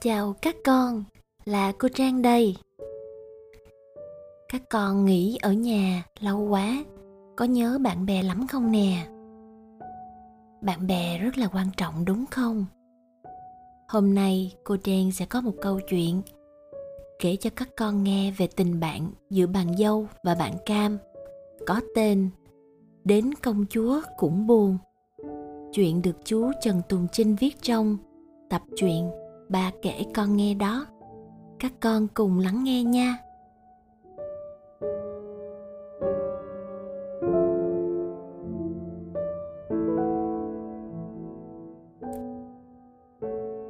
Chào các con, là cô Trang đây. Các con nghỉ ở nhà lâu quá, có nhớ bạn bè lắm không nè? Bạn bè rất là quan trọng đúng không? Hôm nay cô Trang sẽ có một câu chuyện kể cho các con nghe về tình bạn giữa bạn dâu và bạn cam có tên Đến công chúa cũng buồn. Chuyện được chú Trần Tùng Trinh viết trong tập truyện Bà kể con nghe đó. Các con cùng lắng nghe nha.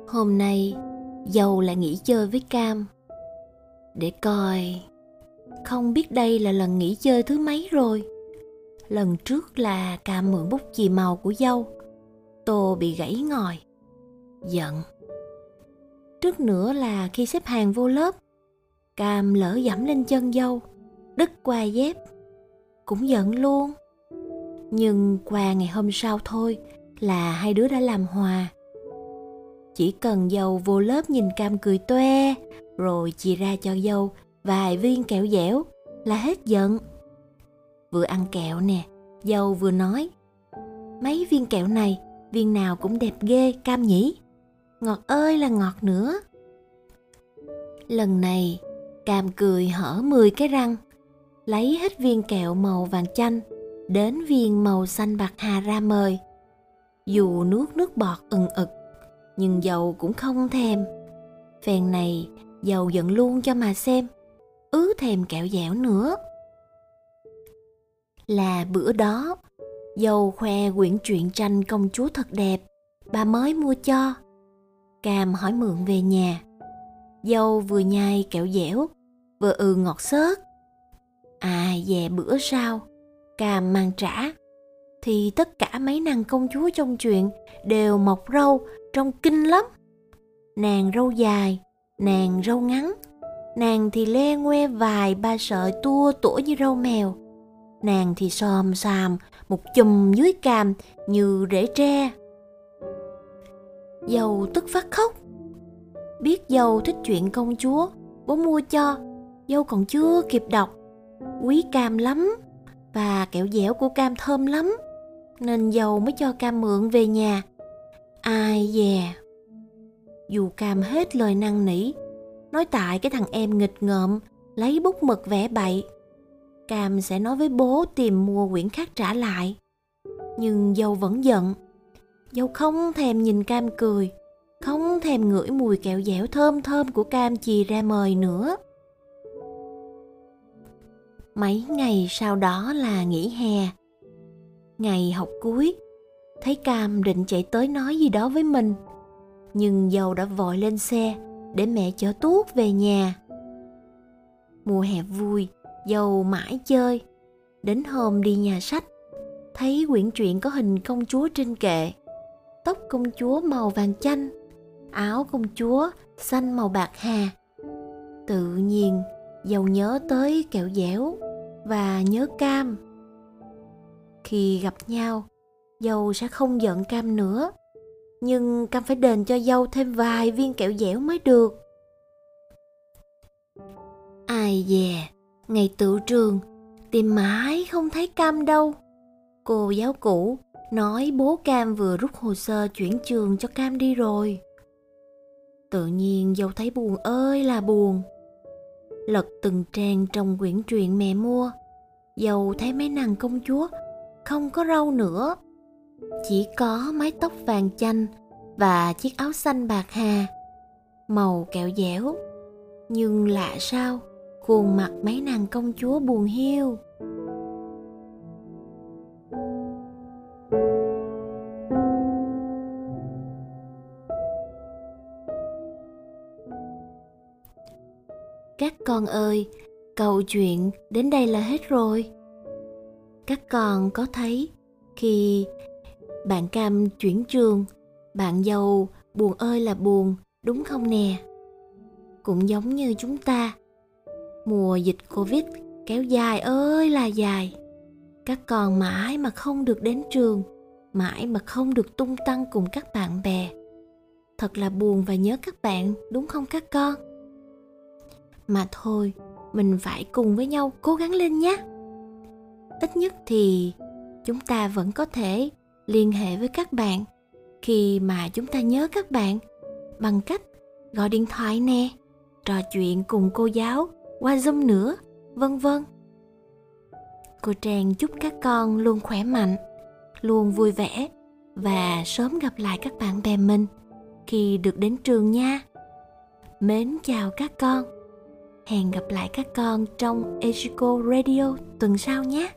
Hôm nay dâu lại nghỉ chơi với Cam. Để coi, Không biết đây là lần nghỉ chơi thứ mấy rồi. Lần trước là Cam mượn bút chì màu của dâu. Tô bị gãy ngòi. Giận. Trước nữa là khi xếp hàng vô lớp, Cam lỡ dẫm lên chân dâu, Đứt qua dép, Cũng giận luôn. Nhưng qua ngày hôm sau thôi Là hai đứa đã làm hòa. Chỉ cần dâu vô lớp nhìn cam cười toe, rồi chia ra cho dâu vài viên kẹo dẻo là hết giận. Vừa ăn kẹo nè, dâu vừa nói, mấy viên kẹo này, viên nào cũng đẹp ghê, cam nhỉ? Ngọt ơi là ngọt nữa. Lần này, cam cười hở 10 cái răng, lấy hết viên kẹo màu vàng chanh đến viên màu xanh bạc hà ra mời. Dù nuốt nước bọt ừng ực, nhưng dầu cũng không thèm. Phèn này, dầu giận luôn cho mà xem, ứ thèm kẹo dẻo nữa. Là bữa đó, dầu khoe quyển truyện tranh công chúa thật đẹp, bà mới mua cho cam hỏi mượn về nhà. Dâu vừa nhai kẹo dẻo, vừa ừ ngọt xớt. À về bữa sau, cam mang trả. Thì tất cả mấy nàng công chúa trong chuyện đều mọc râu, trông kinh lắm. Nàng râu dài, nàng râu ngắn. Nàng thì le ngoe vài ba sợi tua tủa như râu mèo. Nàng thì xòm xàm một chùm dưới càm như rễ tre dâu tức phát khóc. Biết dâu thích chuyện công chúa, bố mua cho. Dâu còn chưa kịp đọc. Quý cam lắm và kẹo dẻo của cam thơm lắm, nên dâu mới cho cam mượn về nhà. Ai dè. Dù cam hết lời năn nỉ, nói tại cái thằng em nghịch ngợm, lấy bút mực vẽ bậy. Cam sẽ nói với bố tìm mua quyển khác trả lại. Nhưng dâu vẫn giận dâu không thèm nhìn cam cười, không thèm ngửi mùi kẹo dẻo thơm thơm của cam chì ra mời nữa. Mấy ngày sau đó là nghỉ hè. Ngày học cuối, thấy cam định chạy tới nói gì đó với mình. Nhưng dâu đã vội lên xe để mẹ chở tuốt về nhà. Mùa hè vui, dâu mãi chơi. Đến hôm đi nhà sách, thấy quyển truyện có hình công chúa trên kệ tóc công chúa màu vàng chanh, áo công chúa xanh màu bạc hà. Tự nhiên dầu nhớ tới kẹo dẻo và nhớ cam. Khi gặp nhau, dâu sẽ không giận cam nữa, nhưng cam phải đền cho dâu thêm vài viên kẹo dẻo mới được. Ai dè, ngày tự trường, tìm mãi không thấy cam đâu. Cô giáo cũ nói bố cam vừa rút hồ sơ chuyển trường cho cam đi rồi. Tự nhiên dâu thấy buồn ơi là buồn. Lật từng trang trong quyển truyện mẹ mua. Dâu thấy mấy nàng công chúa không có râu nữa. Chỉ có mái tóc vàng chanh và chiếc áo xanh bạc hà, màu kẹo dẻo. Nhưng lạ sao, khuôn mặt mấy nàng công chúa buồn hiu. Các con ơi, câu chuyện đến đây là hết rồi. Các con có thấy khi bạn cam chuyển trường, bạn giàu buồn ơi là buồn, đúng không nè? Cũng giống như chúng ta, mùa dịch covid kéo dài ơi là dài. Các con mãi mà không được đến trường, mãi mà không được tung tăng cùng các bạn bè. Thật là buồn và nhớ các bạn, đúng không các con? Mà thôi, mình phải cùng với nhau cố gắng lên nhé. Ít nhất thì chúng ta vẫn có thể liên hệ với các bạn khi mà chúng ta nhớ các bạn bằng cách gọi điện thoại nè, trò chuyện cùng cô giáo, qua zoom nữa, vân vân. Cô trang chúc các con luôn khỏe mạnh, luôn vui vẻ và sớm gặp lại các bạn bè mình khi được đến trường nha. Mến chào các con hẹn gặp lại các con trong Echico Radio tuần sau nhé.